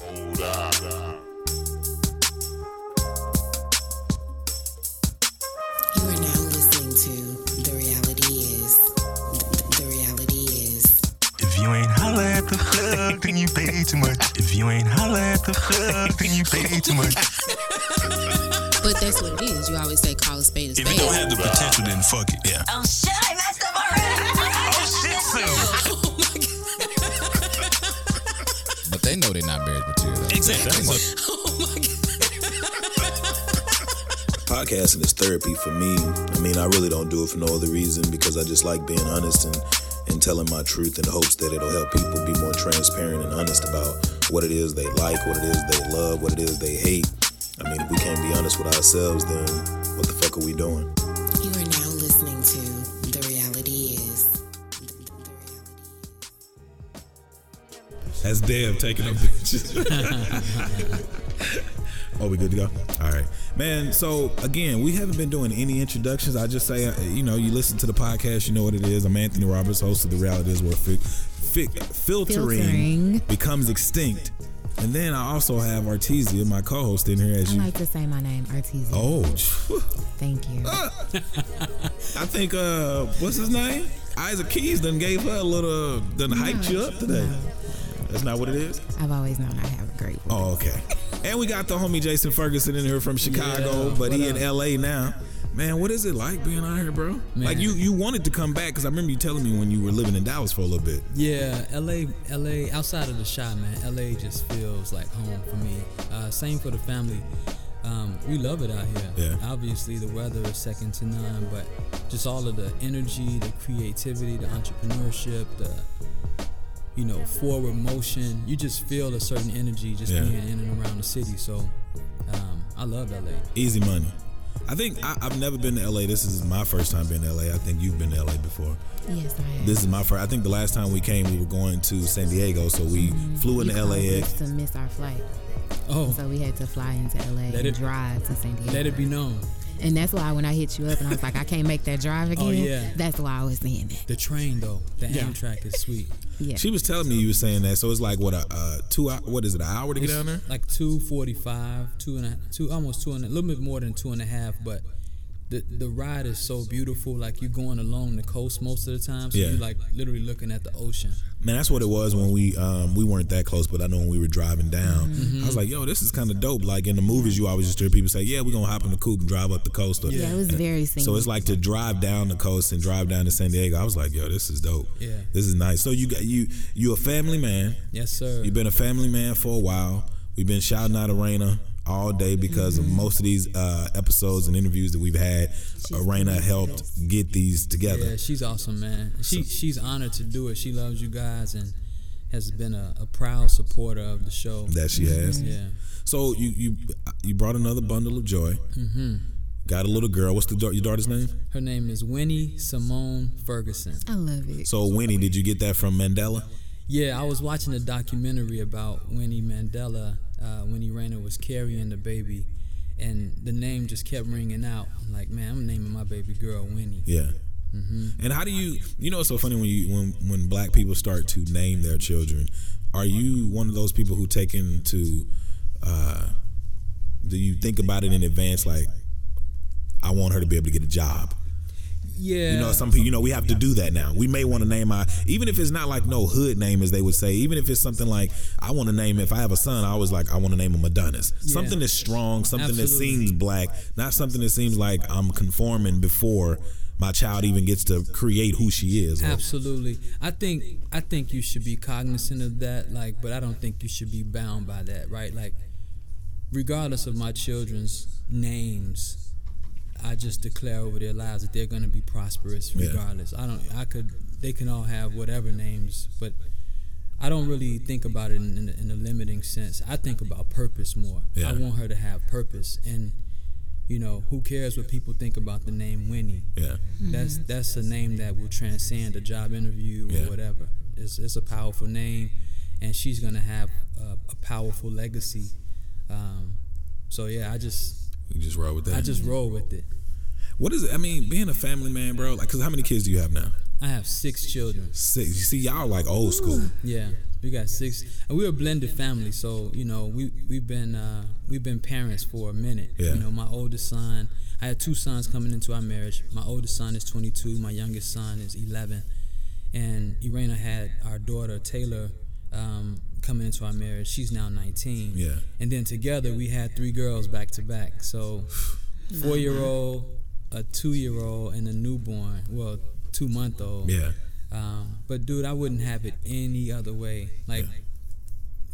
Hold up. You are now listening to The Reality Is. The, the Reality Is. If you ain't holla at the plug, then you pay too much. If you ain't holla at the plug, then you pay too much. But that's what it is. You always say call a spade a If spade. it don't have the potential, then fuck it. Yeah. Oh shit, I messed up already! Oh shit, so. They know they're not marriage material. though. Exactly. Oh podcasting is therapy for me. I mean, I really don't do it for no other reason because I just like being honest and, and telling my truth in hopes that it'll help people be more transparent and honest about what it is they like, what it is they love, what it is they hate. I mean, if we can't be honest with ourselves, then what the fuck are we doing? That's Dev taking up bitches. oh, we good to go? All right. Man, so again, we haven't been doing any introductions. I just say, uh, you know, you listen to the podcast, you know what it is. I'm Anthony Roberts, host of The Reality is where fi- fi- filtering, Filtering. becomes extinct. And then I also have Artesia, my co host, in here as I you. like to say my name, Artesia. Oh. Thank you. I think, uh, what's his name? Isaac Keys done gave her a little, done hyped you up today. No. That's not what it is? I've always known I have a great voice. Oh, okay. And we got the homie Jason Ferguson in here from Chicago, but he in LA now. Man, what is it like being out here, bro? Like you, you wanted to come back because I remember you telling me when you were living in Dallas for a little bit. Yeah, LA, LA, outside of the shot, man, LA just feels like home for me. Uh, same for the family. Um, we love it out here. Yeah. Obviously, the weather is second to none, but just all of the energy, the creativity, the entrepreneurship, the you know forward motion. You just feel a certain energy just Yeah. being in and around the city. So um, I love LA. Easy money. I think I, I've never been to LA. This is my first time being to LA. I think you've been to LA before. Yes, I have. This is my first. I think the last time we came, we were going to San Diego, so we flew into caused LAX. us to miss our flight. Oh, So we had to fly into LA Let and it- drive to San Diego. let it be known. And that's why when I hit you up and I was like, I can't make that drive again. Oh, yeah. That's why I was saying that. The train though, the Yeah. Amtrak is sweet. Yeah. She was telling me you were saying that, so it's like what a uh, two hour. What is it? An hour to get down there? Like two forty five, two and a two almost two and a, a little bit more than two and a half, but the the ride is so beautiful. Like you're going along the coast most of the time, so Yeah. you're like literally looking at the ocean. Man, that's what it was when we um, we weren't that close, but I know when we were driving down, Mm-hmm. I was like, "Yo, this is kind of dope." Like in the movies, you always just hear people say, "Yeah, we're gonna hop in the coupe and drive up the coast." Or, Yeah, it was very So it's like to drive down the coast and drive down to San Diego. I was like, "Yo, this is dope. Yeah. this is nice." So you got you you a family man. Yes, sir. You've been a family man for a while. We've been shouting out Arena all day because of most of these uh, episodes and interviews that we've had. Arena helped get these together. Yeah, she's awesome, man. She she's honored to do it. She loves you guys and has been a, a proud supporter of the show. That she has. Yeah. So you you you brought another bundle of joy. Mm-hmm. Got a little girl. What's the da- your daughter's name? Her name is Winnie Simone Ferguson. I love it. So Winnie, did you get that from Mandela? Yeah, I was watching a documentary about Winnie Mandela, uh, Winnie Rainer was carrying the baby, and the name just kept ringing out. I'm like, man, I'm naming my baby girl Winnie. Yeah. And how do you? You know, it's so funny when you when when black people start to name their children. Are you one of those people who take into? Uh, do you think about it in advance? Like, I want her to be able to get a job. Yeah, You know, some people, you know, we have to do that now. We may want to name our, even if it's not like no hood name, as they would say, even if it's something like, I want to name, if I have a son, I always like, I want to name him Adonis. Something that's strong, something that seems black, not something that seems like I'm conforming before my child even gets to create who she is. Absolutely. I think I think you should be cognizant of that, like, but I don't think you should be bound by that, right? Like, regardless of my children's names, I just declare over their lives that they're going to be prosperous Yeah. regardless. I don't. I could. They can all have whatever names, but I don't really think about it in, in, a- in a limiting sense. I think about purpose more. Yeah. I want her to have purpose, and you know, who cares what people think about the name Winnie? Yeah. That's that's a name that will transcend a job interview Yeah. or whatever. It's it's a powerful name, and she's gonna have a, a powerful legacy. Um, so yeah, I just You just roll with that. I just roll with it. What is it? I mean, being a family man, bro. Like, cause how many kids do you have now? I have six children. Six. You see, y'all like old school. Yeah, we got six, and we're a blended family. So you know, we we've been uh, we've been parents for a minute. Yeah. You know, my oldest son, I had two sons coming into our marriage. My oldest son is 22. My youngest son is 11, and Irena had our daughter Taylor um, coming into our marriage. She's now 19. Yeah. And then together we had three girls back to back. So four year old, a two year old, and a newborn. Well, two month old. Yeah. Um, but dude, I wouldn't have it any other way. Like,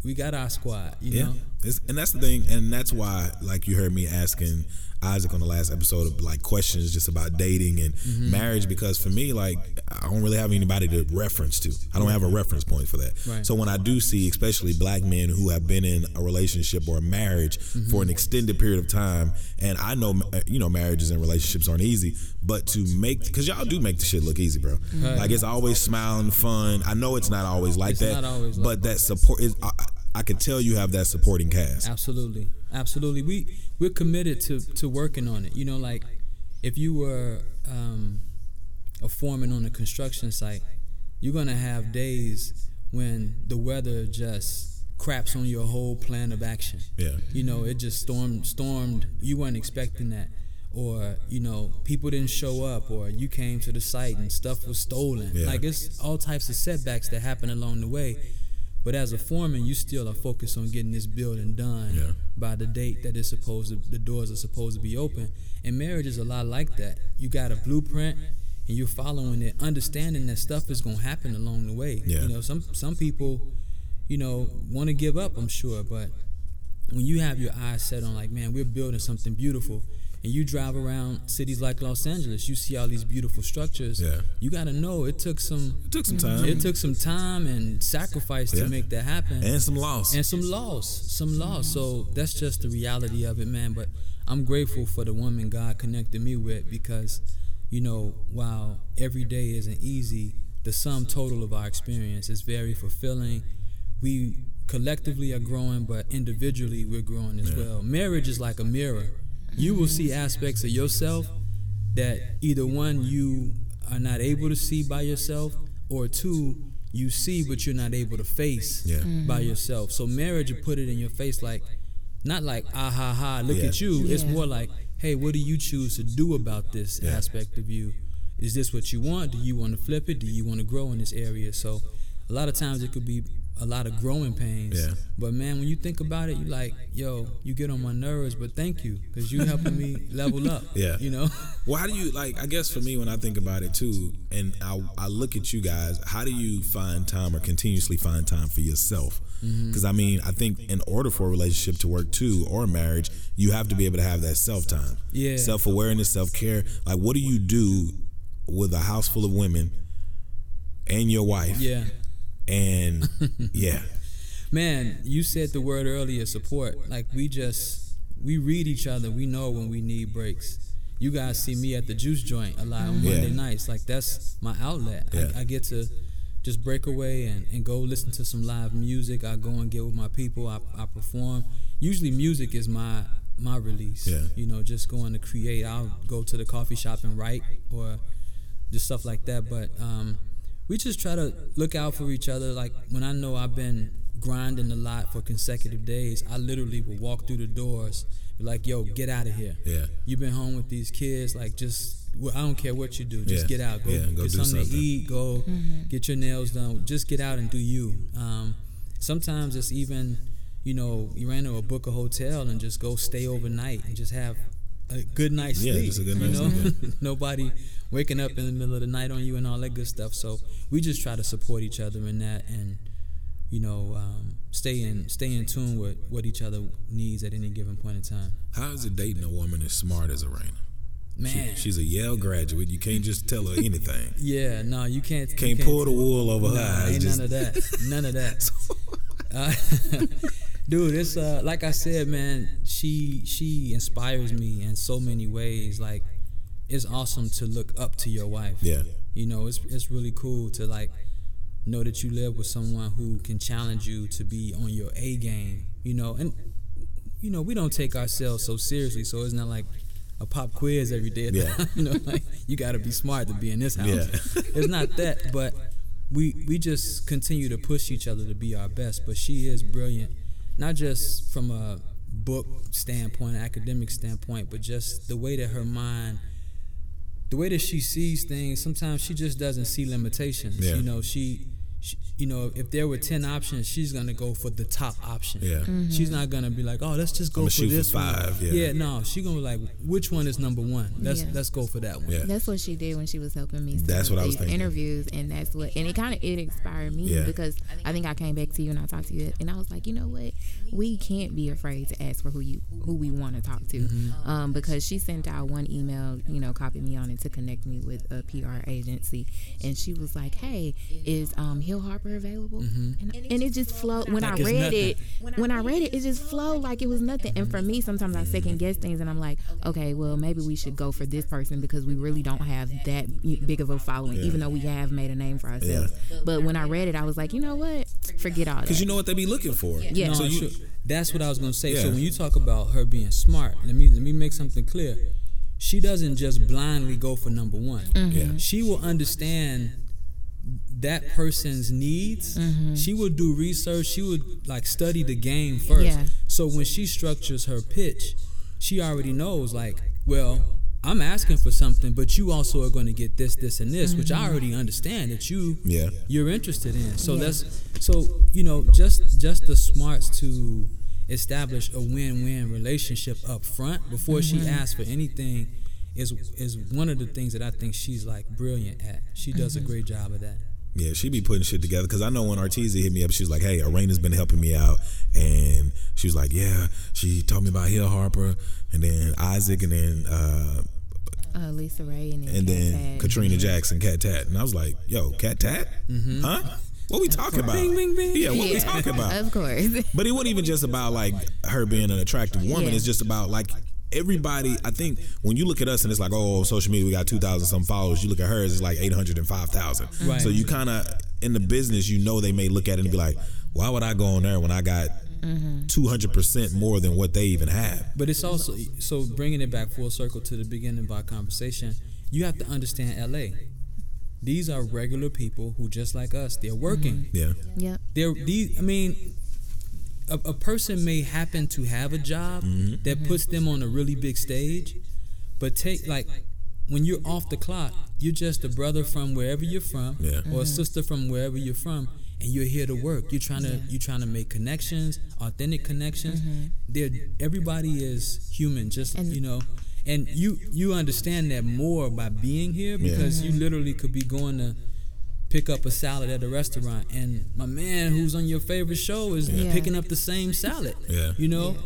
we got our squad, you Yeah, know. It's, and that's the thing, and that's why, like you heard me asking Isaac on the last episode of like questions just about dating and Mm-hmm. marriage, because for me, like I don't really have anybody to reference to. I don't have a reference point for that. Right. So when I do see, especially black men who have been in a relationship or a marriage Mm-hmm. for an extended period of time, and I know, uh, you know, marriages and relationships aren't easy, but to make, because y'all do make the shit look easy, bro. Right. Like it's always smiling, fun. I know it's not always like It's that, always like but that support is. I, I can tell you have that supporting cast. Absolutely, absolutely. We we're committed to to working on it. You know, like if you were um, a foreman on a construction site, you're gonna have days when the weather just craps on your whole plan of action. Yeah. You know, it just stormed stormed. You weren't expecting that. Or, you know, people didn't show up or you came to the site and stuff was stolen. Yeah. Like it's all types of setbacks that happen along the way. But as a foreman, you still are focused on getting this building done Yeah. by the date that it's supposed to, the doors are supposed to be open. And marriage is a lot like that. You got a blueprint and you're following it, understanding that stuff is gonna happen along the way. Yeah. You know, some some people, you know, want to give up, I'm sure, but when you have your eyes set on like, man, we're building something beautiful, and you drive around cities like Los Angeles, you see all these beautiful structures. Yeah. You got to know it took some. It took some time. It took some time and sacrifice Yeah. to make that happen, and some loss. and some loss, some loss. So that's just the reality of it, man. But I'm grateful for the woman God connected me with because, you know, while every day isn't easy, the sum total of our experience is very fulfilling. We collectively are growing, but individually we're growing as well. Marriage is like a mirror. You will see aspects of yourself that either one you are not able to see by yourself, or two you see but you're not able to face Yeah. by yourself. So marriage will put it in your face like, not like ah ha ha, look Yeah. at you. It's more like, hey, what do you choose to do about this Yeah. aspect of you? Is this what you want? Do you want to flip it? Do you want to grow in this area? So a lot of times it could be a lot of growing pains. Yeah. But man, when you think about it, you like, yo, you get on my nerves, but thank you because you helping me level up. Yeah. You know. Well, how do you like? I guess for me, when I think about it too, and I, I look at you guys, how do you find time or continuously find time for yourself? Mm-hmm. Because I mean, I think in order for a relationship to work too, or marriage, you have to be able to have that self time, Yeah. self awareness, self care. Like, what do you do with a house full of women and your wife? Yeah. And yeah, Man, you said the word earlier, support. Like we just we read each other. We know when we need breaks. You guys see me at the juice joint a lot on Yeah. Monday nights. Like that's my outlet. Yeah. I, I get to just break away and, and go listen to some live music. I go and get with my people. I, I perform. Usually music is my my release. Yeah. You know, just going to create. I'll go to the coffee shop and write or just stuff like that. But um, we just try to look out for each other. Like when I know I've been grinding a lot for consecutive days, I literally will walk through the doors, be like, "Yo, get out of here! Yeah. You've been home with these kids. Like, just well, I don't care what you do, just Yeah. get out. Go, Yeah, go get do something, to eat. Go get your nails done. Just get out and do you. Um, sometimes it's even, you know, you ran to a book a hotel and just go stay overnight and just have a good night's Yeah, sleep. just a good you night's know? sleep, Nobody waking up in the middle of the night on you and all that good stuff. So we just try to support each other in that and you know um, stay in stay in tune with what each other needs at any given point in time. how is it dating a woman as smart as Arena? man. She's a Yale graduate. You can't just tell her anything. yeah, no, you can't. you Can't pull the wool over her Nah, eyes. Ain't Just- none of that. None of that. Uh, dude, it's uh, like I said, man. She she inspires me in so many ways. Like, it's awesome to look up to your wife. Yeah. You know, it's it's really cool to like know that you live with someone who can challenge you to be on your A game. You know, and you know we don't take ourselves so seriously, so it's not like a pop quiz every day. Yeah. you know, like you got to be smart to be in this house. Yeah. it's not that, but we we just continue to push each other to be our best. But she is brilliant, not just from a book standpoint, academic standpoint, but just the way that her mind, the way that she sees things. Sometimes she just doesn't see limitations. Yeah. You know, she. She you know, if there were ten options, she's gonna go for the top option. Yeah. She's not gonna be like, "Oh, let's just go I'ma for shoot for this one." five, yeah. no, she's gonna be like, "Which one is number one? Let's Yeah. let's go for that one." Yeah. That's what she did when she was helping me. set That's what I was these thinking. Interviews, and that's what, and it kind of it inspired me Yeah. because I think I came back to you and I talked to you, and I was like, you know what, we can't be afraid to ask for who you who we want to talk to, Mm-hmm. um, because she sent out one email, you know, copied me on it to connect me with a PR agency, and she was like, hey, is um, Hill Harper available? Mm-hmm. And, and it just flowed when Like I read nothing. it. When I read it, it just flowed like it was nothing. And for me, sometimes I second guess things, and I'm like, okay, well, maybe we should go for this person because we really don't have that big of a following, even though we have made a name for ourselves. But when I read it, I was like, you know what? Forget all that. Because you know what they be looking for. Yeah. No, So you, that's what I was gonna say. So when you talk about her being smart, let me let me make something clear. She doesn't just blindly go for number one. Yeah. She will understand that person's needs. Mm-hmm. She would do research. She would like study the game first. Yeah. So when she structures her pitch, she already knows like, well, I'm asking for something, but you also are going to get this, this, and this, which I mm-hmm. already understand that you Yeah. you're interested in. So that's so you know just just the smarts to establish a win-win relationship up front before she mm-hmm. asks for anything is is one of the things that I think she's like brilliant at. She does a great job of that. Yeah, she be putting shit together because I know when Artesia hit me up, she was like, "Hey, Arena's been helping me out," and she was like, "Yeah." She told me about Hill Harper, and then Isaac, and then uh, uh, Lisa Ray and then, and Kat then Tat. Katrina Jackson, Cat Tat, and I was like, "Yo, Cat Tat, huh? What we talking about? Bing, bing, bing. Yeah, what we talking about? Of course. But it wasn't even just about like her being an attractive woman. Yeah. It's just about like everybody. I think when you look at us and it's like, oh, social media we got two thousand some followers. You look at hers, it's like eight hundred and five thousand. Right. So you kind of in the business, you know, they may look at it and be like, why would I go on there when I got two hundred percent more than what they even have? But it's also so bringing it back full circle to the beginning of our conversation. You have to understand LA. These are regular people who just like us. They're working. Yeah, Yeah. They're these. I mean, a, a person may happen to have a job Mm-hmm. that puts them on a really big stage, but take like when you're off the clock, you're just a brother from wherever you're from, Yeah. or a mm-hmm. sister from wherever you're from, and you're here to work. You're trying to you're trying to make connections, authentic connections. Mm-hmm. They're, everybody is human, just And- you know. And you you understand that more by being here Yeah. because you mm-hmm. literally could be going to pick up a salad at a restaurant and my man who's on your favorite show is Yeah. picking up the same salad. Yeah. You know?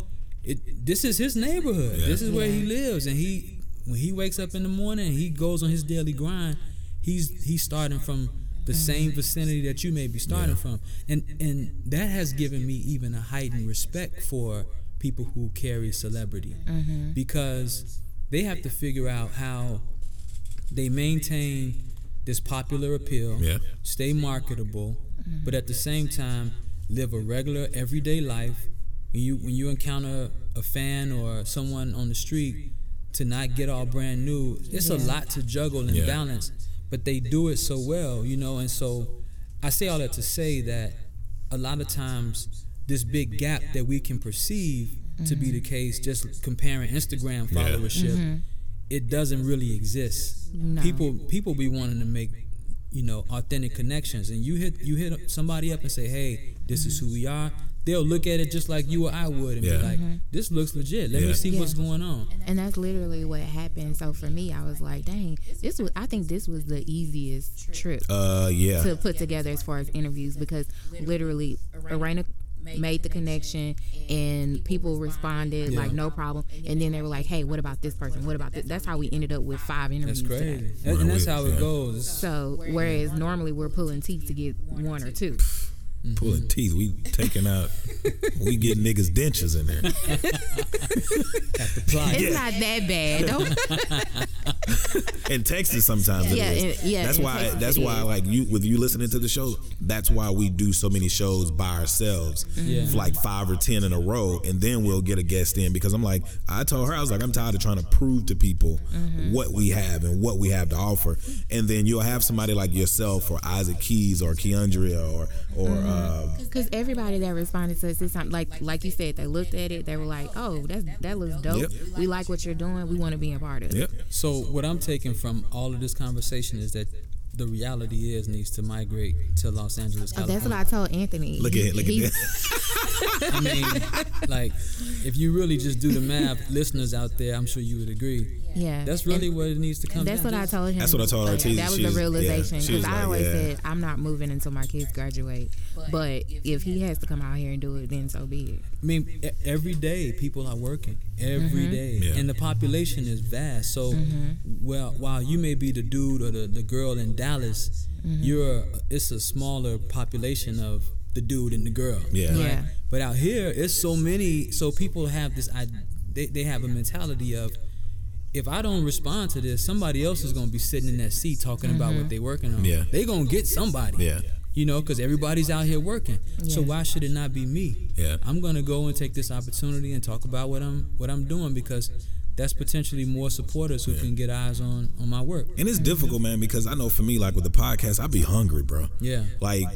It this is his neighborhood. Yeah. This is where he lives and he when he wakes up in the morning and he goes on his daily grind, he's he's starting from the mm-hmm. same vicinity that you may be starting from. And and that has given me even a heightened respect for people who carry celebrity. Mm-hmm. Because they have to figure out how they maintain this popular appeal, Yeah. stay marketable, but at the same time live a regular everyday life. When you when you encounter a fan or someone on the street, to not get all brand new, it's a lot to juggle and Yeah. balance. But they do it so well, you know. And so I say all that to say that a lot of times this big gap that we can perceive to be mm-hmm. the case, just comparing Instagram Yeah. followership, mm-hmm. It doesn't really exist. No. People people be wanting to make you know authentic connections, and you hit you hit somebody up and say, "Hey, this is who we are." They'll look at it just like you or I would and Yeah. be like, "This looks legit. Let Yeah. me see Yeah. what's going on." And that's literally what happened. So for me, I was like, dang, this was. I think this was the easiest trip uh, yeah, to put together as far as interviews because literally, Arena made the connection and people responded like no problem. And then they were like hey what about this person? What about this? That's how we ended up with five interviews That's crazy, today. and, and that's how it goes. so whereas normally we're pulling teeth to get one or two Pulling teeth, we taking out, we get niggas dentures in there. it's not that bad though. in Texas sometimes Yeah, is. in- yeah, that's why Texas that's why is. like you with you listening to the show, that's why we do so many shows by ourselves. Yeah. For like five or ten in a row, and then we'll get a guest in because I'm like, I told her I was like, I'm tired of trying to prove to people Mm-hmm. what we have and what we have to offer. And then you'll have somebody like yourself or Isaac Keys or Keandria or or Mm-hmm. uh, Because everybody that responded to us this time, like like you said, they looked at it, they were like, "Oh, that's that looks dope. Yep. We like what you're doing. We want to be a part of it." yep. So what I'm taking from all of this conversation is that the reality is needs to migrate to Los Angeles, Oh, that's what I told Anthony. Look He- at look he- at that. I mean, like, if you really just do the math, listeners out there, I'm sure you would agree. Yeah, That's really And- what it needs to come. And that's down what I to. told him. That's what I told her, Like. That was the realization she because was I like, always yeah. said I'm not moving until my kids graduate. But if he has to come out here and do it, then so be it. I mean, e- every day people are working every mm-hmm. day, Yeah. and the population is vast. So, mm-hmm. well, while you may be the dude or the, the girl in Dallas, mm-hmm. you're it's a smaller population of the dude and the girl. Yeah. right? Yeah. But out here, it's so many. So people have this. I, they they have a mentality of. If I don't respond to this, somebody else is gonna be sitting in that seat talking about what mm-hmm. they're working on. Yeah. they gonna get somebody. Yeah. You know, because everybody's out here working. So why should it not be me? Yeah. I'm gonna go and take this opportunity and talk about what I'm what I'm doing because that's potentially more supporters who can get eyes on on my work. And it's difficult, man, because I know for me, like with the podcast, I'd be hungry, bro. Yeah. Like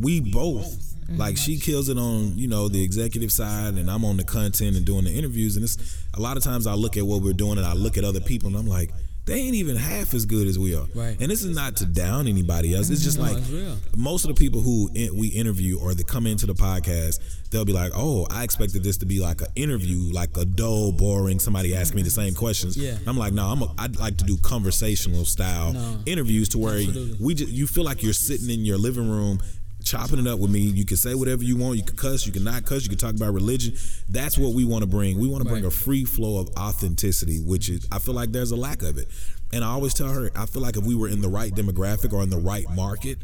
we both. Like she kills it on, you know, the executive side and I'm on the content and doing the interviews. And it's a lot of times I look at what we're doing and I look at other people and I'm like, they ain't even half as good as we are. Right. And this is not to down anybody else. It's just No, like it's most of the people who in, we interview or that come into the podcast, they'll be like, "Oh, I expected this to be like an interview, like a dull, boring. Somebody asking me the same questions." Yeah. I'm like, "No, I'm. A, I'd like to do conversational style No. interviews to where Absolutely. we just you feel like you're sitting in your living room." Chopping it up with me, you can say whatever you want. You can cuss, you can not cuss, you can talk about religion. That's what we want to bring. We want to bring a free flow of authenticity, which is I feel like there's a lack of it. And I always tell her, I feel like if we were in the right demographic or in the right market,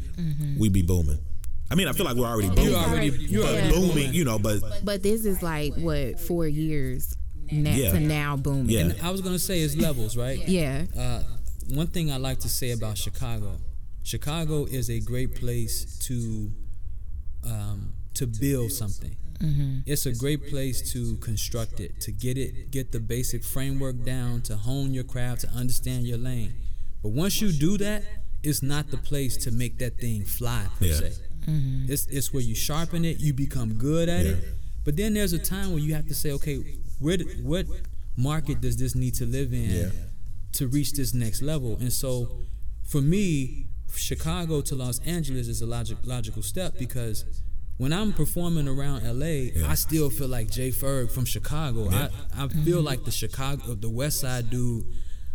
we'd be booming. I mean, I feel like we're already booming. You already you already Yeah. booming, you know, but But this is like what four years na- Yeah. to now booming. yeah, I was gonna say it's levels, right? Yeah. Uh, one thing I like to say about Chicago, Chicago is a great place to um, to build something. It's a great place to construct it, to get it, get the basic framework down, to hone your craft, to understand your lane. But once you do that, it's not the place to make that thing fly per Yeah. se. It's it's where you sharpen it, you become good at it. But then there's a time where you have to say, okay, where what market does this need to live in Yeah. to reach this next level? And so, for me, Chicago to Los Angeles is a logic, logical step because when I'm performing around LA, I still feel like Jay Ferg from Chicago. I, I feel like the Chicago, the West Side dude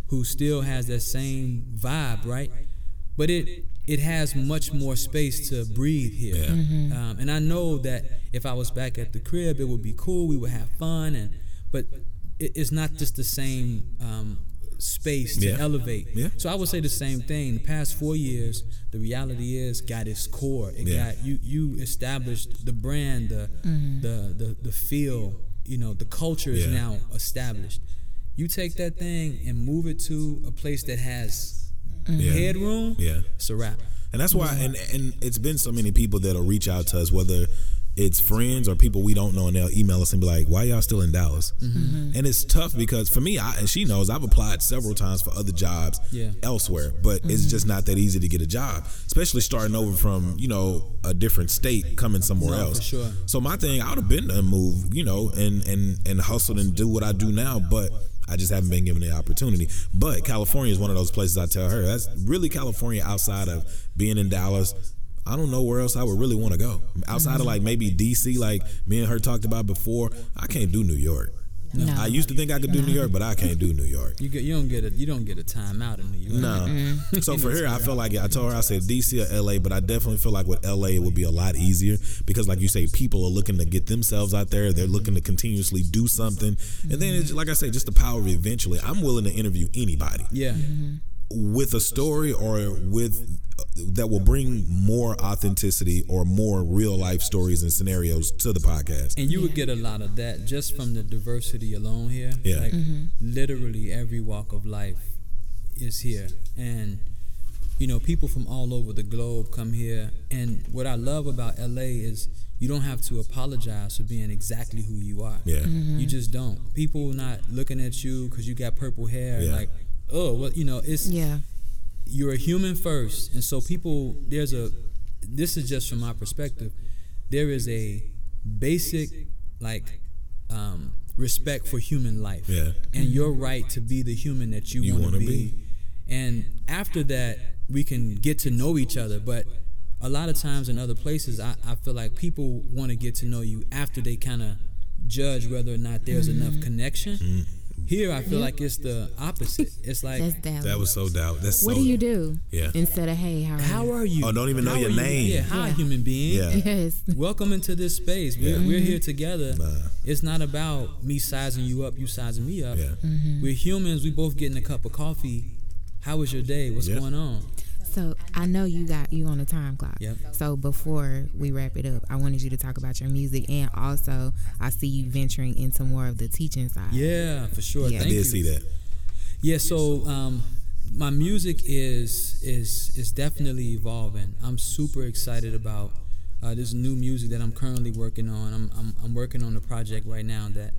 who still has that same vibe, right? But it it has much more space to breathe here. Um, and I know that if I was back at the crib, it would be cool. We would have fun, and but it, it's not just the same um, space to Yeah. elevate. Yeah. So I would say the same thing. The past four years, the reality is got its core. It Yeah. got you. You established the brand, the mm-hmm. the, the the feel. You know, the culture is Yeah. now established. You take that thing and move it to a place that has mm-hmm. Yeah. headroom. Yeah. it's a wrap. And that's why, and and it's been so many people that'll reach out to us, whether it's friends or people we don't know, and they'll email us and be like, "Why y'all still in Dallas?" Mm-hmm. And it's tough because for me, I, and she knows, I've applied several times for other jobs Yeah. elsewhere, but it's Mm-hmm. just not that easy to get a job, especially starting over from you know a different state, coming somewhere No, else. sure. So my thing, I would have been to move, you know, and and and hustled and do what I do now, but. I just haven't been given the opportunity. But California is one of those places I tell her that's really California outside of being in Dallas. I don't know where else I would really want to go. Outside of like maybe DC, like me and her talked about before, I can't do New York. No. I used to think I could do New York, but I can't do New York. You get you don't get a you don't get a time out in New York. No. Mm-hmm. So for her, I feel like I told her I said DC or LA, but I definitely feel like with LA it would be a lot easier because, like you say, people are looking to get themselves out there. They're looking to continuously do something, and then it's, like I say, just the power of eventually. I'm willing to interview anybody Yeah. Mm-hmm. With a story or with that will bring more authenticity or more real life stories and scenarios to the podcast. And you would get a lot of that just from the diversity alone here. Yeah. Like mm-hmm. literally every walk of life is here. And you know, people from all over the globe come here. And what I love about LA is you don't have to apologize for being exactly who you are. Yeah. Mm-hmm. You just don't. People not looking at you because you got purple hair. Yeah. Like, oh, well, you know, it's Yeah. you're a human first, and so people there's a this is just from my perspective. There is a basic like um, respect for human life, Yeah. and your right to be the human that you, You want to be. be. And after that, we can get to know each other. But a lot of times in other places, I, I feel like people want to get to know you after they kind of judge whether or not there's enough connection. Here, I feel like it's the opposite. It's like That's Dallas. That was so doubt. That's what so, do you do? Yeah. Instead of hey, how are How you? are you? Oh, don't even know How your are you? name. Yeah, hi, Yeah. human being. Yeah. Yes. Welcome into this space. We're, Yeah. we're mm-hmm. here together. Nah. It's not about me sizing you up, you sizing me up. Yeah. Mm-hmm. We're humans. We both getting a cup of coffee. How was your day? What's Yeah. going on? So I know you got you on a time clock. Yep. So before we wrap it up, I wanted you to talk about your music, and also I see you venturing into more of the teaching side. Yeah, for sure. Yeah. I did you. see that. Yeah, so um, my music is is is definitely evolving. I'm super excited about uh, this new music that I'm currently working on. I'm, I'm I'm working on a project right now that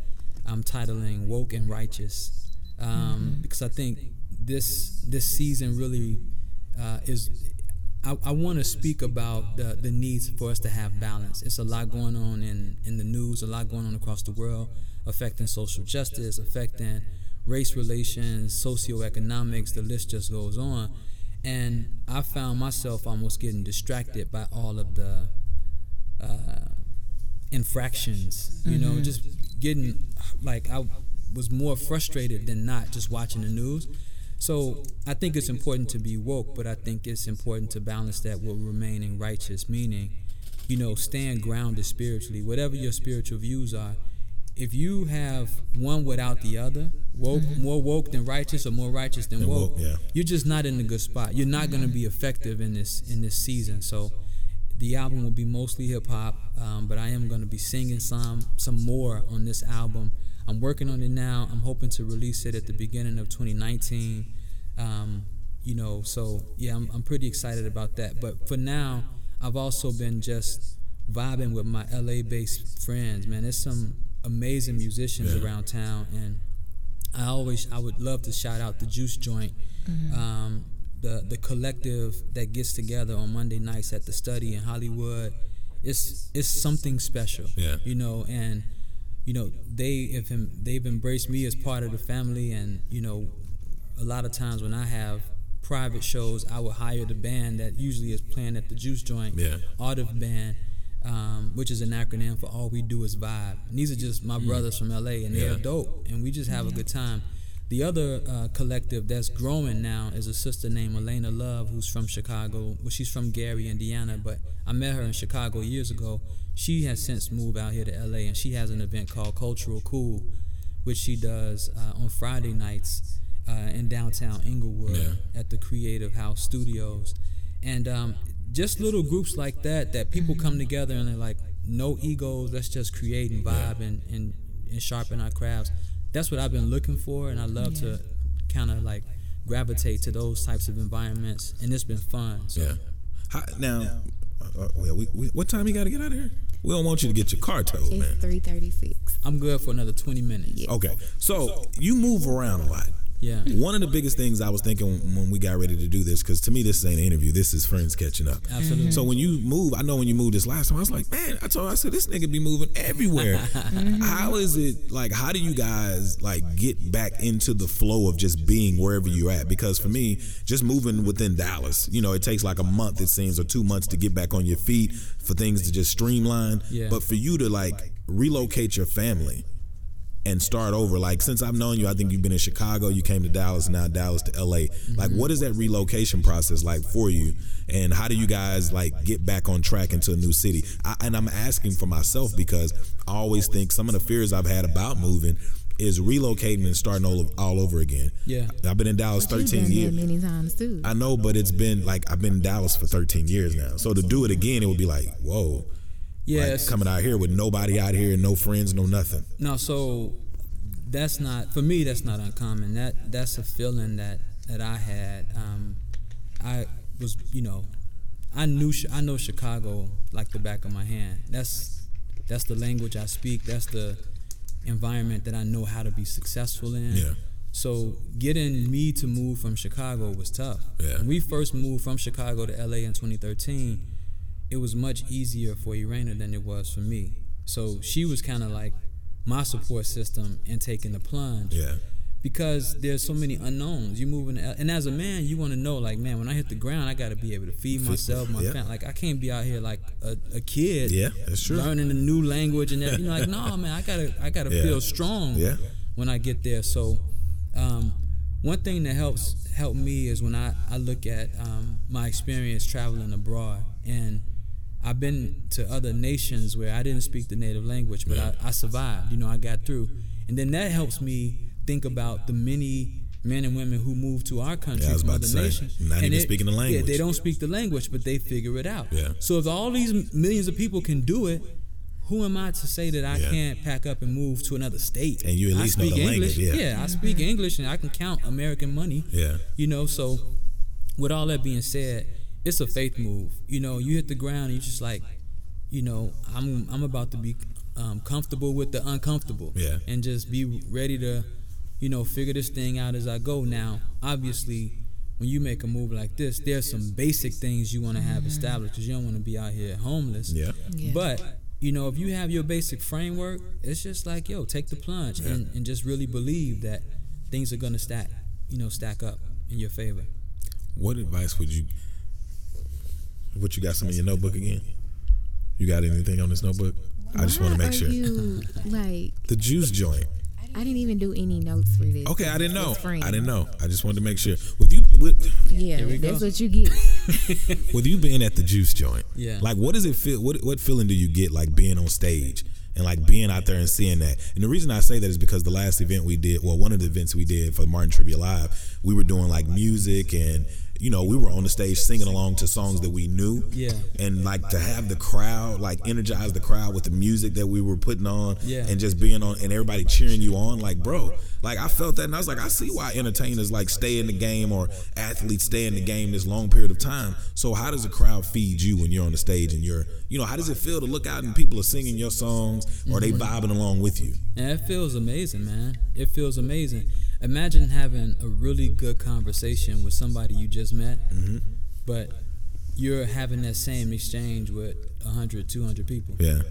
I'm titling "Woke and Righteous," um, because I think this this season really uh, is. I, I want to speak about the, the needs for us to have balance. It's a lot going on in, in the news, a lot going on across the world, affecting social justice, affecting race relations, socioeconomics, the list just goes on. And I found myself almost getting distracted by all of the uh, infractions, you know, just getting like I was more frustrated than not just watching the news. So I think it's important to be woke, but I think it's important to balance that with remaining righteous, meaning, you know, stand grounded spiritually. Whatever your spiritual views are, if you have one without the other, woke, more woke than righteous, or more righteous than Than woke, woke, yeah. you're just not in a good spot. You're not going to be effective in this in this season. So the album will be mostly hip hop, um, but I am going to be singing some some more on this album. I'm working on it now. I'm hoping to release it at the beginning of 2019. Um, you know, so yeah, I'm, I'm pretty excited about that. But for now, I've also been just vibing with my LA-based friends. Man, there's some amazing musicians Yeah. around town, and I always I would love to shout out the Juice Joint, um, the the collective that gets together on Monday nights at the Study in Hollywood. It's it's something special, Yeah. you know, and you know they have they've embraced me as part of the family, and you know, a lot of times when I have private shows, I would hire the band that usually is playing at the Juice Joint, Yeah. Art of Band. Um, which is an acronym for all we do is vibe. And these are just my brothers from LA, and they're dope, and we just have a good time. The other uh, collective that's growing now is a sister named Elena Love, who's from Chicago. Well, she's from Gary, Indiana, but I met her in Chicago years ago. She has since moved out here to LA, and she has an event called Cultural Cool, which she does uh, on Friday nights uh, in downtown Inglewood Yeah. at the Creative House Studios. And um, just little groups like that, that people come together and they're like, no egos, let's just create and vibe and, and, and sharpen our crafts. That's what I've been looking for, and I love to kind of like gravitate to those types of environments, and it's been fun. So. Yeah. How, now, uh, uh, well, we, we, what time you got to get out of here? We don't want you to get your car towed, man. It's three thirty six. I'm good for another 20 minutes. Yeah. Okay, so you move around a lot. Yeah. One of the biggest things I was thinking when we got ready to do this, because to me this ain't an interview, this is friends catching up. Absolutely. So when you move, I know when you moved this last time, I was like, man, I told, I said this nigga be moving everywhere. Mm-hmm. how is it like? How do you guys like get back into the flow of just being wherever you're at? Because for me, just moving within Dallas, you know, it takes like a month, it seems, or two months to get back on your feet for things to just streamline. Yeah. But for you to like relocate your family and start over? Like since I've known you, I think you've been in Chicago, you came to Dallas, now Dallas to LA. Like mm-hmm. what is that relocation process like for you? And how do you guys like get back on track into a new city? I, and I'm asking for myself because I always think some of the fears I've had about moving is relocating and starting all, all over again. Yeah. I've been in Dallas But you've 13 been years. there many times too. I know, but it's been like I've been in Dallas for 13 years now. So to do it again, it would be like, whoa. Yeah, Like coming out here with nobody out here, no friends, no nothing. No, so that's not for me. That's not uncommon. That that's a feeling that that I had. Um, I was, you know, I knew I know Chicago like the back of my hand. That's that's the language I speak. That's the environment that I know how to be successful in. Yeah. So getting me to move from Chicago was tough. Yeah. When we first moved from Chicago to LA in 2013, it was much easier for Irena than it was for me. So she was kind of like my support system in taking the plunge. Yeah. Because there's so many unknowns. You moving, and as a man, you want to know, like, man, when I hit the ground, I got to be able to feed myself, my yeah. family. Like, I can't be out here like a, a kid, Yeah, that's true. learning a new language and everything. You know, like, no, man, I gotta, I gotta Yeah. feel strong Yeah. when I get there. So, um, one thing that helps help me is when I, I look at um, my experience traveling abroad, and I've been to other nations where I didn't speak the native language, but I, I survived. You know, I got through, and then that helps me think about the many men and women who move to our country Yeah, I was from about other to say, nations, not And even speaking the language. Yeah, they don't speak the language, but they figure it out. Yeah. So if all these millions of people can do it, who am I to say that I Yeah. can't pack up and move to another state? And you at I least know the English. language, yeah. I mm-hmm. speak English and I can count American money. Yeah. You know, so with all that being said, it's a faith move. You know, you hit the ground and you're just like, you know, I'm I'm about to be um, comfortable with the uncomfortable. Yeah. And just be ready to, you know, figure this thing out as I go. Now, obviously, when you make a move like this, there's some basic things you want to have established because you don't want to be out here homeless. Yeah. Yeah. But you know, if you have your basic framework, it's just like, yo, take the plunge and, and just really believe that things are gonna stack, you know, stack up in your favor. What advice would you? What you got some in your notebook again? You got anything on this notebook? I just want to make are sure. You, like, The juice joint. I didn't even do any notes for this. Okay, I didn't know. I didn't know. I just wanted to make sure. With you, with, Yeah, that's go. what you get. with you being at the juice joint, Yeah. Like, what does it feel? What what feeling do you get like being on stage and like being out there and seeing that? And the reason I say that is because the last event we did, well, one of the events we did for Martin Trivia Live, we were doing like music and you know we were on the stage singing along to songs that we knew. Yeah. And like to have the crowd, like energize the crowd with the music that we were putting on, Yeah. and just being on and everybody cheering you on, like bro, like I felt that and I was like, I see why entertainers like stay in the game or athletes stay in the game this long period of time. So how does a crowd feed you when you're on the stage and you're, you know, how does it feel to look out and people are singing your songs or they mm-hmm. vibing along with you? And it feels amazing, man. It feels amazing. Imagine having a really good conversation with somebody you just met, Mm-hmm. but you're having that same exchange with 100, 200 people. Yeah,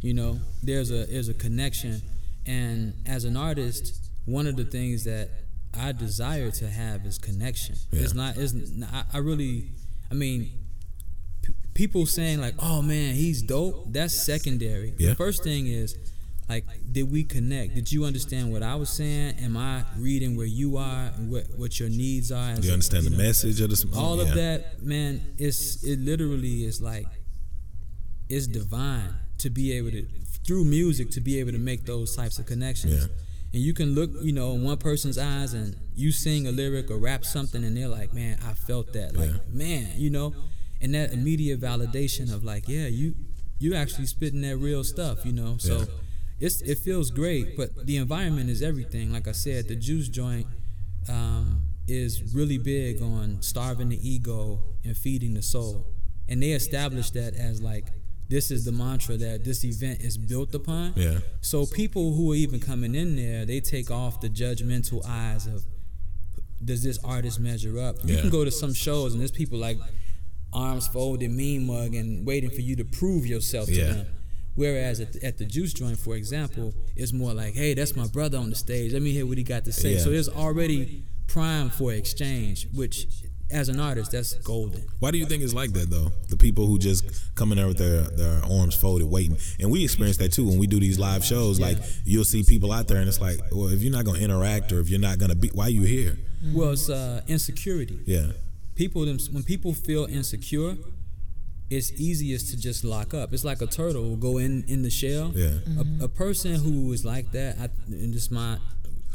You know, there's a there's a connection, and as an artist, one of the things that I desire to have is connection. It's Yeah. not. It's. n- I, I really. I mean, p- people saying like, "Oh man, he's dope." That's secondary. Yeah. The first thing is, like, did we connect? Did you understand what I was saying? Am I reading where you are and what what your needs are? do you understand the know, message of the all yeah. of that man it's it literally is like it's divine to be able to through music to be able to make those types of connections Yeah. and you can look you know in one person's eyes and you sing a lyric or rap something and they're like man i felt that like Yeah. man you know and that immediate validation of like yeah you you actually spitting that real stuff you know so Yeah. It's it feels great but the environment is everything like i said the juice joint um, is really big on starving the ego and feeding the soul. And they established that as like this is the mantra that this event is built upon. Yeah. So people who are even coming in there, they take off the judgmental eyes of does this artist measure up? You Yeah. can go to some shows and there's people like arms folded, mean mug, and waiting for you to prove yourself to Yeah. them. Whereas at the, at the juice joint, for example, it's more like, hey, that's my brother on the stage. Let me hear what he got to say. Yeah. So it's already prime for exchange, which as an artist, that's golden. Why do you think it's like that though? The people who just come in there with their, their arms folded, waiting, and we experience that too when we do these live shows. Like you'll see people out there, and it's like, well, if you're not gonna interact or if you're not gonna be, why are you here? Well, it's uh, insecurity. Yeah, People, when people feel insecure, it's easiest to just lock up. It's like a turtle will go in in the shell. Yeah. Mm-hmm. A, a person who is like that, I, and just my,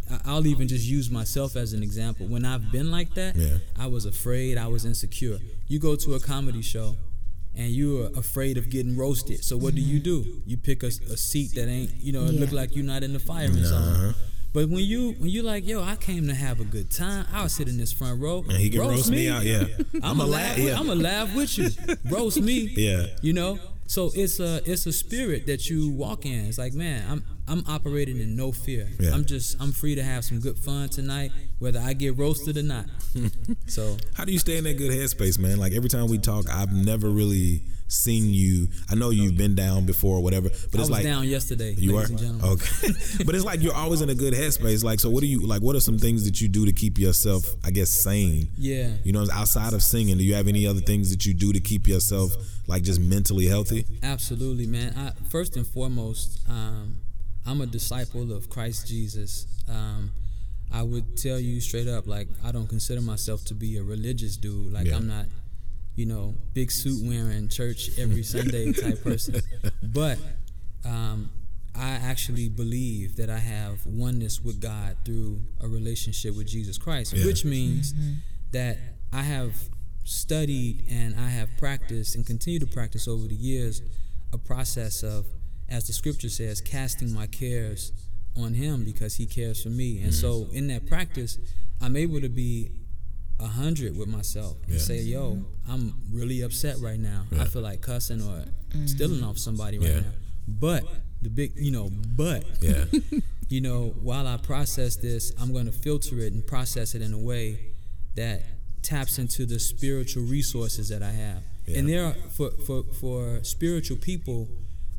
I- I'll even just use myself as an example. When I've been like that, Yeah. I was afraid. I was insecure. You go to a comedy show. And you're afraid of getting roasted. So what do you mm-hmm. do? You pick a, a seat that ain't, you know, it look like you're not in the firing zone. But when you when you like, yo, I came to have a good time. I'll sit in this front row. and he can roast, me. out. Yeah, I'm a laugh. Yeah, I'm a laugh with you. Roast me. Yeah. You know. So it's a it's a spirit that you walk in. It's like man, I'm I'm operating in no fear. Yeah. I'm just I'm free to have some good fun tonight, whether I get roasted or not. so How do you stay in that good headspace, man? Like every time we talk, I've never really seen you. I know you've been down before, or whatever, but I it's was like down yesterday, You ladies are and gentlemen. okay, but it's like you're always in a good headspace. Like, so what do you like? What are some things that you do to keep yourself, I guess, sane? Yeah. You know, outside of singing, do you have any other things that you do to keep yourself like just mentally healthy? Absolutely, man. I, first and foremost, um, I'm a disciple of Christ Jesus. Um, I would tell you straight up, like I don't consider myself to be a religious dude. Like Yeah. I'm not, you know, big suit wearing church every Sunday type person. But um, I actually believe that I have oneness with God through a relationship with Jesus Christ, Yeah. which means that I have studied and I have practiced and continue to practice over the years a process of, as the scripture says, casting my cares on Him because He cares for me. And so in that practice, I'm able to be a hundred with myself and Yeah. say, "Yo, I'm really upset right now. I feel like cussing or mm-hmm. stealing off somebody right Yeah. now." But the big, you know, but Yeah, you know, while I process this, I'm going to filter it and process it in a way that taps into the spiritual resources that I have. Yeah. And there are for, for for spiritual people,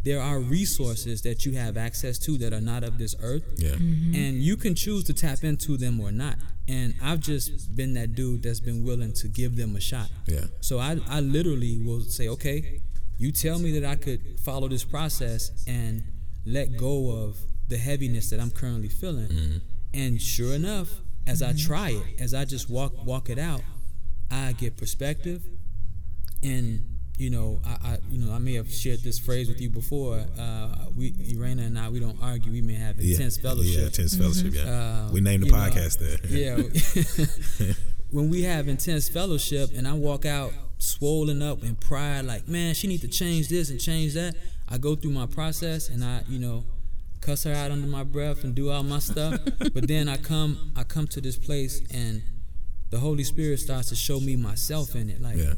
there are resources that you have access to that are not of this earth. yeah, mm-hmm. And you can choose to tap into them or not. And I've just been that dude that's been willing to give them a shot. yeah, So I, I literally will say, okay, you tell me that I could follow this process and let go of the heaviness that I'm currently feeling. Mm-hmm. And sure enough, as I mm-hmm. try it, as I just walk walk it out, I get perspective. And you know, I, I you know I may have shared this phrase with you before. Uh, we Irena and I we don't argue. We may have yeah. intense fellowship. Yeah, intense fellowship. Yeah, Uh, we named the you know, podcast that. Yeah. when we have intense fellowship and I walk out swollen up in pride, like, man, she need to change this and change that. I go through my process and I, you know, cuss her out under my breath and do all my stuff. but then I come I come to this place and the Holy Spirit starts to show me myself in it. Like, yeah,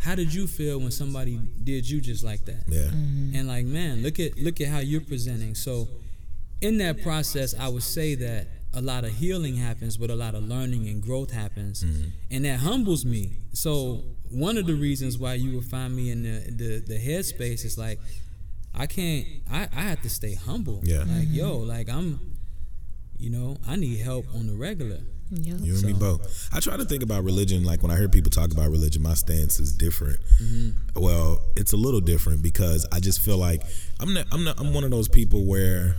how did you feel when somebody did you just like that? yeah, mm-hmm. and like man look at look at how you're presenting. So in that process i would say that a lot of healing happens but a lot of learning and growth happens. Mm-hmm. And that humbles me. So one of the reasons why you will find me in the the, the headspace is like i can't i i have to stay humble. Yeah. like mm-hmm. yo like i'm you know i need help on the regular Yep. You and me So- both. I try to think about religion. Like when I hear people talk about religion, my stance is different. Mm-hmm. Well, it's a little different because I just feel like I'm not. I'm not. I'm one of those people where,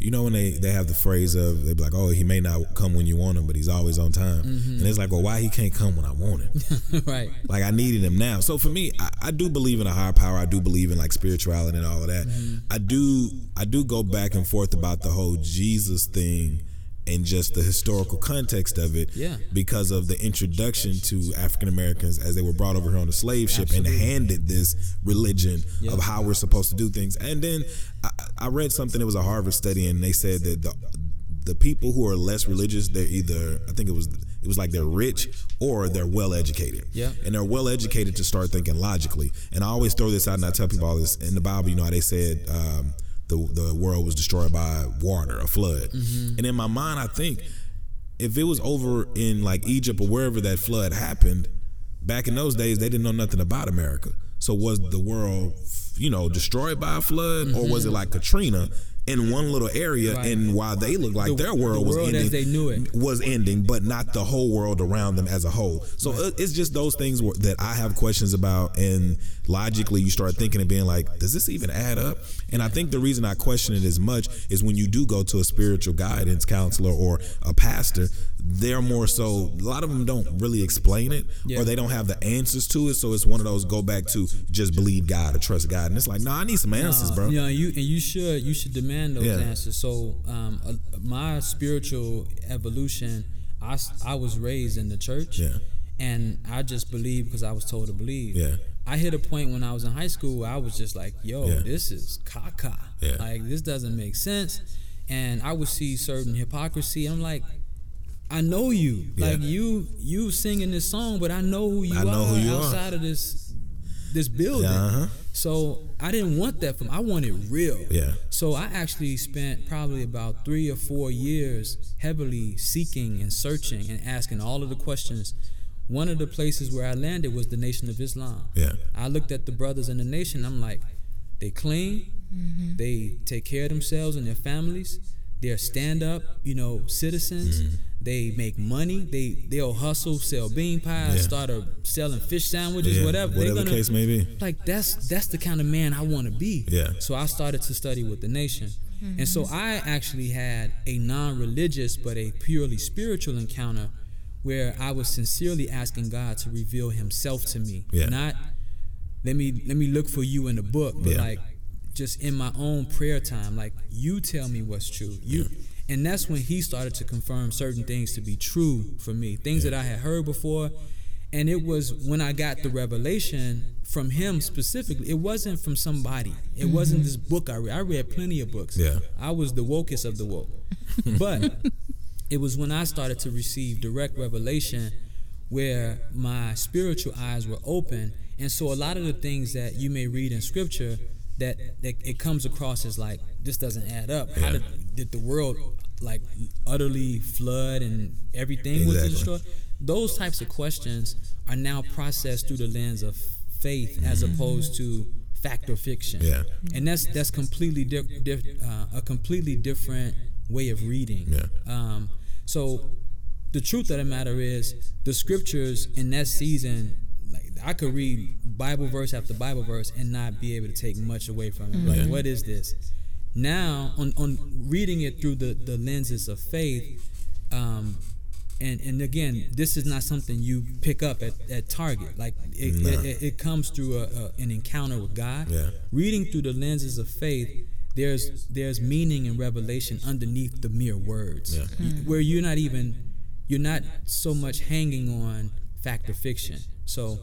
you know, when they they have the phrase of they be like, "Oh, he may not come when you want him, but he's always on time," Mm-hmm. and it's like, "Well, why he can't come when I want him?" right like I needed him now. So for me, I, I do believe in a higher power. I do believe in like spirituality and all of that. Mm-hmm. I do I do go back and forth about the whole Jesus thing and just the historical context of it. Yeah. Because of the introduction to African Americans as they were brought over here on the slave ship and handed this religion Yeah. of how we're supposed to do things. And then I, I read something. It was a Harvard study, and they said that the the people who are less religious, they're either I think it was it was like they're rich or they're well educated. Yeah. And they're well educated to start thinking logically. And I always throw this out and I tell people all this in the Bible, you know how they said um, the the world was destroyed by water, a flood. Mm-hmm. And in my mind I think if it was over in like Egypt or wherever that flood happened, back in those days they didn't know nothing about America. So was the world, you know, destroyed by a flood, or was it like Katrina in one little area, Right. and while they look like The- their world the was ending, as they knew it. was ending, but not the whole world around them as a whole. So it- it's just those things that I have questions about, and logically you start thinking and being like, does this even add up? And I think the reason I question it as much is when you do go to a spiritual guidance counselor or a pastor, they're more so. A lot of them don't really explain it, Yeah. or they don't have the answers to it. So it's one of those go back to just believe God or trust God, and it's like, no, I need some answers, bro. Know, you and you should you should demand those Yeah. answers. So, um, uh, my spiritual evolution, I I was raised in the church, Yeah. and I just believed because I was told to believe. Yeah. I hit a point when I was in high school where I was just like, "Yo, Yeah. this is caca. Yeah. Like this doesn't make sense." And I would see certain hypocrisy. I'm like, I know you. Yeah. Like you you singing this song, but I know who you I know are who you are. outside of this this building. Uh-huh. So I didn't want that from. I wanted real. Yeah. So I actually spent probably about three or four years heavily seeking and searching and asking all of the questions. One of the places where I landed was the Nation of Islam. Yeah. I looked at the brothers in the nation. I'm like, they clean, they take care of themselves and their families. They're stand up, you know, citizens. Mm-hmm. They make money. They they'll hustle, sell bean pies, Yeah. start a, selling fish sandwiches, Yeah, whatever. They're whatever the gonna- case may be. Like that's that's the kind of man I want to be. Yeah. So I started to study with the nation. And so I actually had a non-religious but a purely spiritual encounter where I was sincerely asking God to reveal himself to me. Yeah. Not let me let me look for you in the book, but Yeah. like just in my own prayer time, like you tell me what's true. You and that's when he started to confirm certain things to be true for me. Things that I had heard before. And it was when I got the revelation from him specifically. It wasn't from somebody. It mm-hmm. wasn't this book I read. I read plenty of books. Yeah. I was the wokest of the woke. But it was when I started to receive direct revelation where my spiritual eyes were open. And so a lot of the things that you may read in scripture that, that it comes across as like this doesn't add up. How did, did the world like utterly flood and everything was destroyed? Those types of questions are now processed through the lens of faith as opposed to fact or fiction. Yeah. And that's that's completely di- diff- uh, a completely different way of reading. Yeah. Um, so the truth of the matter is the scriptures in that season like I could read Bible verse after Bible verse and not be able to take much away from it. Like what is this? Now on, on reading it through the, the lenses of faith, um, and and again, this is not something you pick up at, at Target. Like it, it, it comes through a, a, an encounter with God. Yeah. Reading through the lenses of faith, there's there's meaning and revelation underneath the mere words, Yeah. Hmm. where you're not even you're not so much hanging on fact or fiction. So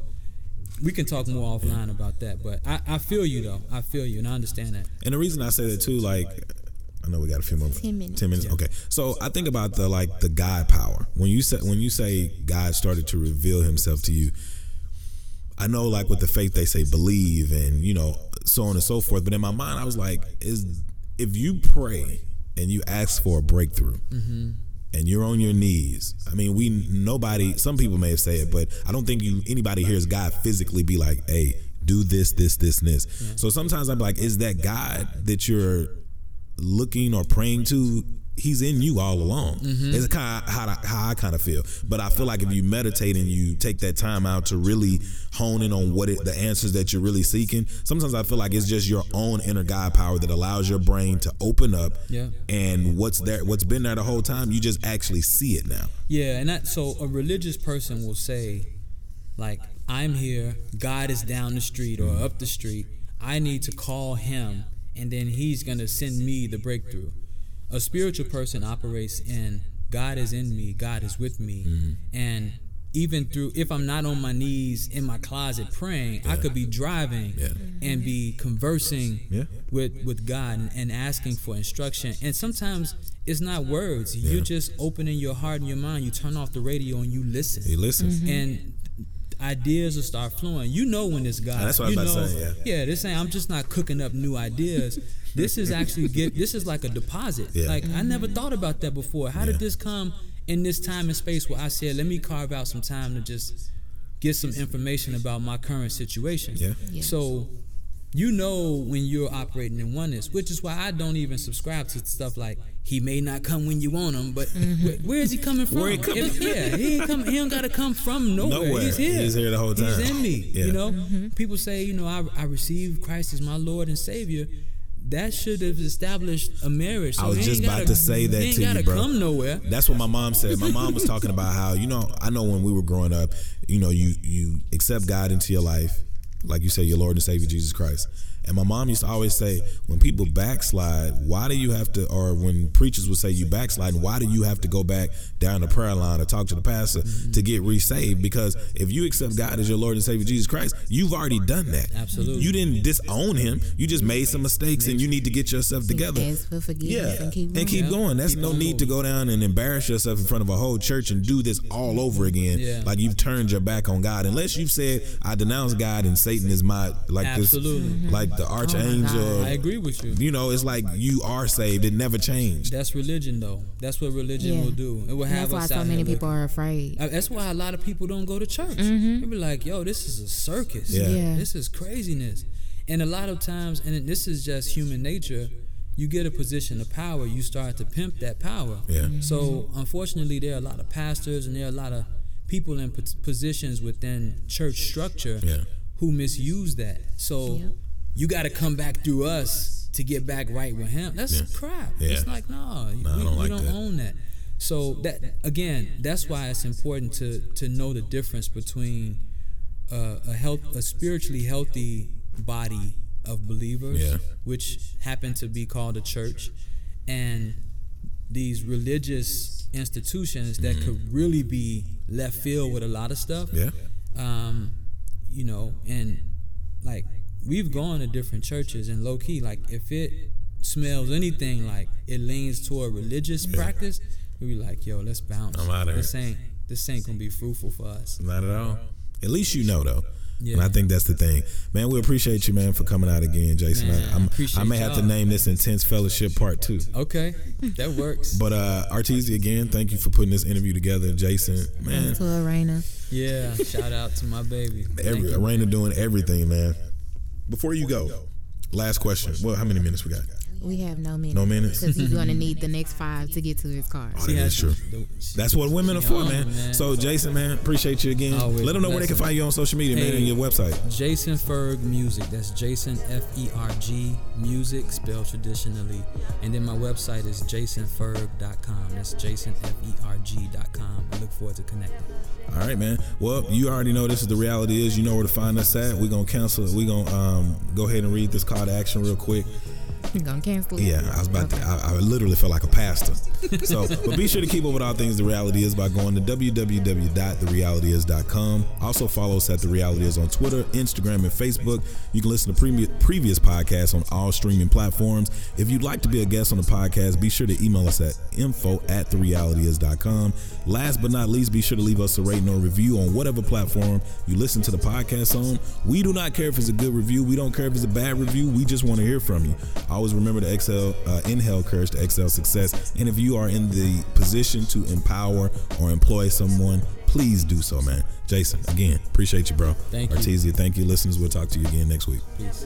we can talk more offline about that. But I, I feel you though. I feel you, and I understand that. And the reason I say that too, like, I know we got a few more. Ten minutes. Ten minutes. Okay. So I think about the like the God power. When you say when you say God started to reveal Himself to you, I know like with the faith they say believe and you know so on and so forth. But in my mind, I was like, is if you pray and you ask for a breakthrough. Mm-hmm. And you're on your knees. I mean, we nobody. Some people may have said it, but I don't think you anybody hears God physically be like, "Hey, do this, this, this, and this." So sometimes I'm like, "Is that God that you're looking or praying to, he's in you all along. Mm-hmm. It's kind of how, I- how I kind of feel. But I feel like if you meditate and you take that time out to really hone in on what it, the answers that you're really seeking, sometimes I feel like it's just your own inner God power that allows your brain to open up. Yeah. And what's there, what's been there the whole time, you just actually see it now. Yeah, and that so a religious person will say, like, I'm here, God is down the street or up the street. I need to call him, and then he's gonna send me the breakthrough. A spiritual person operates in God is in me, God is with me, mm-hmm. and even through if I'm not on my knees in my closet praying, I could be driving Yeah. and be conversing Yeah. with with God and, and asking for instruction. And sometimes it's not words. You're just opening your heart and your mind. You turn off the radio and you listen. You listen. Mm-hmm. And ideas will start flowing. You know when it's God. That's what I was you about to know, say, yeah. this ain't. I'm just not cooking up new ideas. This is actually get. This is like a deposit. Yeah. Like I never thought about that before. How Yeah. did this come in this time and space where I said, let me carve out some time to just get some information about my current situation. Yeah. Yeah. So you know when you're operating in oneness, which is why I don't even subscribe to stuff like he may not come when you want him, but mm-hmm. where, where is he coming from? Where he coming- If- yeah, he ain't come. He don't got to come from nowhere. Nowhere. He's here. He's here the whole time. He's in me. Yeah. You know, mm-hmm. people say, you know, I, I received Christ as my Lord and Savior. That should have established a marriage. So I was just about gotta- to say that ain't to you, bro. come nowhere. That's what my mom said. My mom was talking about how you know I know when we were growing up, you know you you accept God into your life, like you say, your Lord and Savior Jesus Christ. And my mom used to always say, when people backslide, why do you have to, or when preachers would say you backslide, why do you have to go back down the prayer line or talk to the pastor to get resaved? Because if you accept God as your Lord and Savior Jesus Christ, you've already done that. Absolutely. You didn't disown Him. You just made some mistakes, and you need to get yourself together. Ask for forgiveness and keep going. And keep going. That's Keep no on need to go down and embarrass yourself in front of a whole church and do this all over again. Yeah. Like you've turned your back on God. Unless you've said, I denounce God and Satan is my like Absolutely. this like the archangel. I agree with you. You know, it's like you are saved. It never changed. That's religion, though. That's what religion Yeah. will do. It will And have that's why us so many people looking- are afraid. Uh, That's why a lot of people don't go to church. Mhm. They be like, "Yo, this is a circus. Yeah. Yeah. This is craziness." And a lot of times, and this is just human nature. You get a position of power, you start to pimp that power. Yeah. So unfortunately, there are a lot of pastors and there are a lot of people in positions within church structure Yeah. who misuse that. So Yep. You got to come back through us to get back right with him. That's Yeah. crap. Yeah. It's like no, I we, don't we like don't own that. So that again, that's why it's important to to know the difference between uh, a health, a spiritually healthy body of believers, Yeah. which happen to be called a church, and these religious institutions that could really be left field with a lot of stuff. Yeah. Um, you know, and like we've gone to different churches and low key, like if it smells anything like it leans toward religious practice, we be like, yo, let's bounce. I'm outta This here. ain't this ain't gonna be fruitful for us. Not at all. At least you know though. Yeah. And I think that's the thing, man. We appreciate you, man, for coming out again, Jason. Man, I, I'm, I may have to name this intense fellowship part two. Okay, that works. But uh Arteezy, again, thank you for putting this interview together. Jason, man, To Arena. yeah, shout out to my baby. Thank every. Arena doing everything, man. Before you go, last question. Well, how many minutes we got? We have no minutes. No minutes? Because he's going to need the next five to get to his car. Oh, She that has is true. That's what women are for, man. man. So, Jason, man, appreciate you again. Always Let them know where they can find you on social media, man, Hey. and your website. Jason Ferg Music. That's Jason F E R G Music, spelled traditionally. And then my website is jasonferg.com. That's Jason F E R G.com. I look forward to connecting. All right, man. Well, you already know this is the reality is. You know where to find us at. We're gonna cancel. it. We're gonna um, go ahead and read this call to action real quick. Going to cancel. Yeah, I was about to. I, I literally felt like a pastor. So, but be sure to keep up with all things the reality is by going to www.therealityis.com. Also follow us at the reality is on Twitter, Instagram, and Facebook. You can listen to previous previous podcasts on all streaming platforms. If you'd like to be a guest on the podcast, be sure to email us at info at therealityis.com. Last but not least, be sure to leave us a rating or review on whatever platform you listen to the podcast on. We do not care if it's a good review. We don't care if it's a bad review. We just want to hear from you. Always remember to exhale, uh, inhale courage to excel success. And if you are in the position to empower or employ someone, please do so, man. Jason, again, appreciate you, bro. Thank you. Artesia, thank you, listeners. We'll talk to you again next week. Peace.